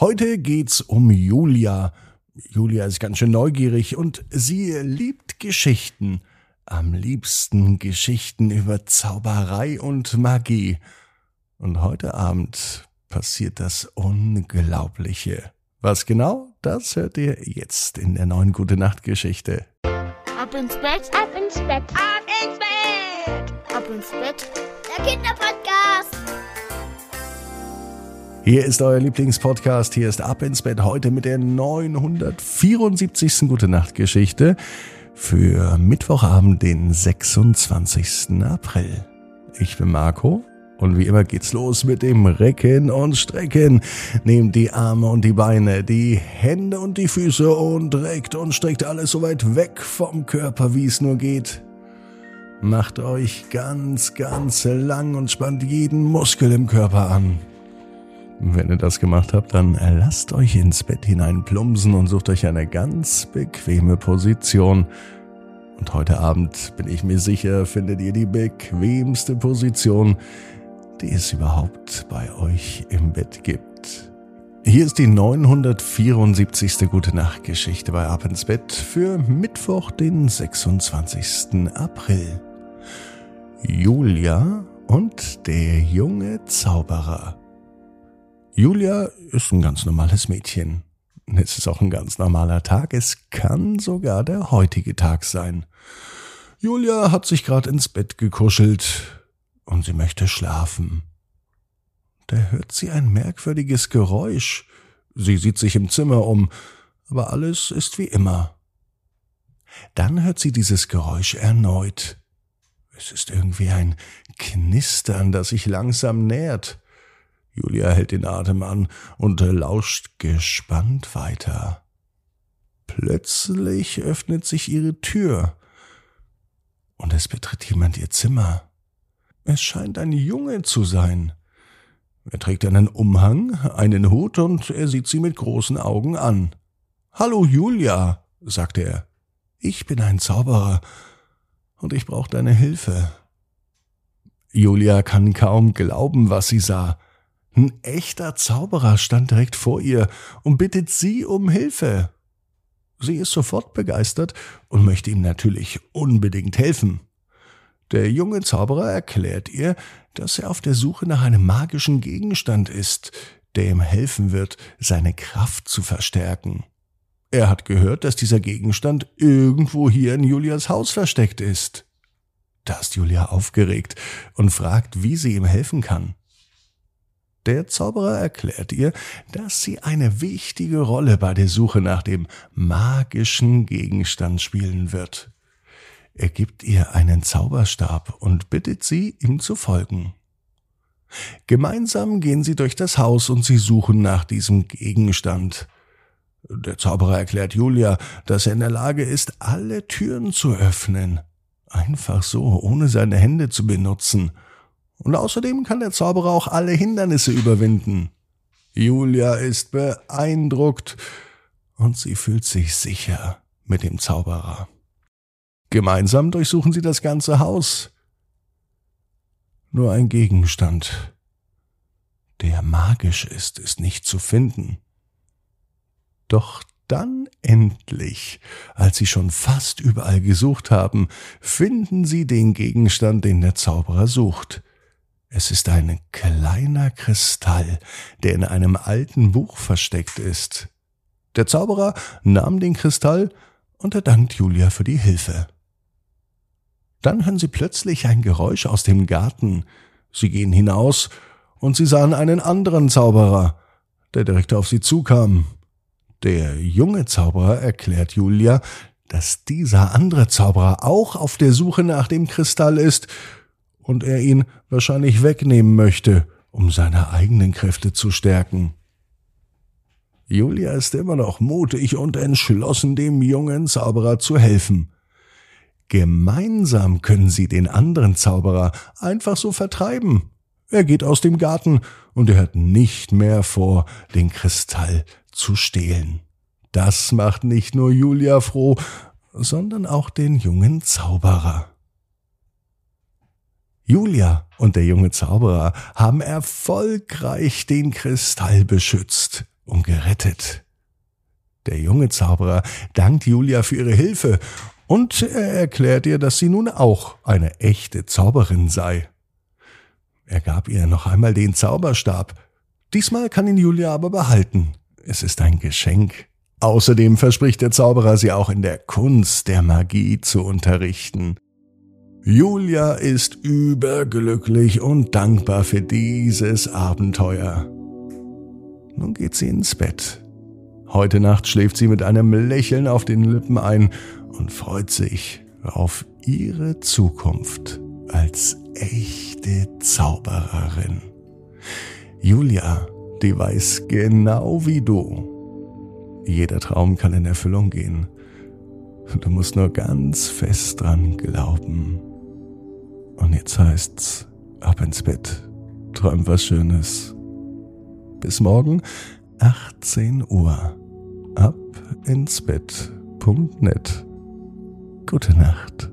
Heute geht's um Julia. Julia ist ganz schön neugierig und sie liebt Geschichten. Am liebsten Geschichten über Zauberei und Magie. Und heute Abend passiert das Unglaubliche. Was genau? Das hört ihr jetzt in der neuen Gute Nacht Geschichte. Ab ins Bett, Ab ins Bett. ab ins Bett, ab ins Bett. Der Kinderpodcast. Hier ist euer Lieblingspodcast. Hier ist Ab ins Bett heute mit der 974. Gute Nacht Geschichte für Mittwochabend, den 26. April. Ich bin Marco und wie immer geht's los mit dem Recken und Strecken. Nehmt die Arme und die Beine, die Hände und die Füße und reckt und streckt alles so weit weg vom Körper, wie es nur geht. Macht euch ganz, ganz lang und spannt jeden Muskel im Körper an. Wenn ihr das gemacht habt, dann lasst euch ins Bett hinein plumpsen und sucht euch eine ganz bequeme Position. Und heute Abend bin ich mir sicher, findet ihr die bequemste Position, die es überhaupt bei euch im Bett gibt. Hier ist die 974. Gute Nacht Geschichte bei Ab ins Bett für Mittwoch, den 26. April. Julia und der junge Zauberer. Julia ist ein ganz normales Mädchen. Es ist auch ein ganz normaler Tag. Es kann sogar der heutige Tag sein. Julia hat sich gerade ins Bett gekuschelt und sie möchte schlafen. Da hört sie ein merkwürdiges Geräusch. Sie sieht sich im Zimmer um, aber alles ist wie immer. Dann hört sie dieses Geräusch erneut. Es ist irgendwie ein Knistern, das sich langsam nähert. Julia hält den Atem an und lauscht gespannt weiter. Plötzlich öffnet sich ihre Tür und es betritt jemand ihr Zimmer. Es scheint ein Junge zu sein. Er trägt einen Umhang, einen Hut und er sieht sie mit großen Augen an. Hallo Julia, sagt er. Ich bin ein Zauberer und ich brauche deine Hilfe. Julia kann kaum glauben, was sie sah. Ein echter Zauberer stand direkt vor ihr und bittet sie um Hilfe. Sie ist sofort begeistert und möchte ihm natürlich unbedingt helfen. Der junge Zauberer erklärt ihr, dass er auf der Suche nach einem magischen Gegenstand ist, der ihm helfen wird, seine Kraft zu verstärken. Er hat gehört, dass dieser Gegenstand irgendwo hier in Julias Haus versteckt ist. Da ist Julia aufgeregt und fragt, wie sie ihm helfen kann. Der Zauberer erklärt ihr, dass sie eine wichtige Rolle bei der Suche nach dem magischen Gegenstand spielen wird. Er gibt ihr einen Zauberstab und bittet sie, ihm zu folgen. Gemeinsam gehen sie durch das Haus und sie suchen nach diesem Gegenstand. Der Zauberer erklärt Julia, dass er in der Lage ist, alle Türen zu öffnen. Einfach so, ohne seine Hände zu benutzen. Und außerdem kann der Zauberer auch alle Hindernisse überwinden. Julia ist beeindruckt und sie fühlt sich sicher mit dem Zauberer. Gemeinsam durchsuchen sie das ganze Haus. Nur ein Gegenstand, der magisch ist, ist nicht zu finden. Doch dann endlich, als sie schon fast überall gesucht haben, finden sie den Gegenstand, den der Zauberer sucht. Es ist ein kleiner Kristall, der in einem alten Buch versteckt ist. Der Zauberer nahm den Kristall und er dankt Julia für die Hilfe. Dann hören sie plötzlich ein Geräusch aus dem Garten. Sie gehen hinaus und sie sahen einen anderen Zauberer, der direkt auf sie zukam. Der junge Zauberer erklärt Julia, dass dieser andere Zauberer auch auf der Suche nach dem Kristall ist und er ihn wahrscheinlich wegnehmen möchte, um seine eigenen Kräfte zu stärken. Julia ist immer noch mutig und entschlossen, dem jungen Zauberer zu helfen. Gemeinsam können sie den anderen Zauberer einfach so vertreiben. Er geht aus dem Garten und er hat nicht mehr vor, den Kristall zu stehlen. Das macht nicht nur Julia froh, sondern auch den jungen Zauberer. Julia und der junge Zauberer haben erfolgreich den Kristall beschützt. und gerettet. Der junge Zauberer dankt Julia für ihre Hilfe und er erklärt ihr, dass sie nun auch eine echte Zauberin sei. Er gab ihr noch einmal den Zauberstab. Diesmal kann ihn Julia aber behalten. Es ist ein Geschenk. Außerdem verspricht der Zauberer, sie auch in der Kunst der Magie zu unterrichten. Julia ist überglücklich und dankbar für dieses Abenteuer. Nun geht sie ins Bett. Heute Nacht schläft sie mit einem Lächeln auf den Lippen ein und freut sich auf ihre Zukunft als echte Zaubererin. Julia, die weiß genau wie du. Jeder Traum kann in Erfüllung gehen. Du musst nur ganz fest dran glauben. Und jetzt heißt's, ab ins Bett. Träum was Schönes. Bis morgen, 18 Uhr. Ab ins Bett.net. Gute Nacht.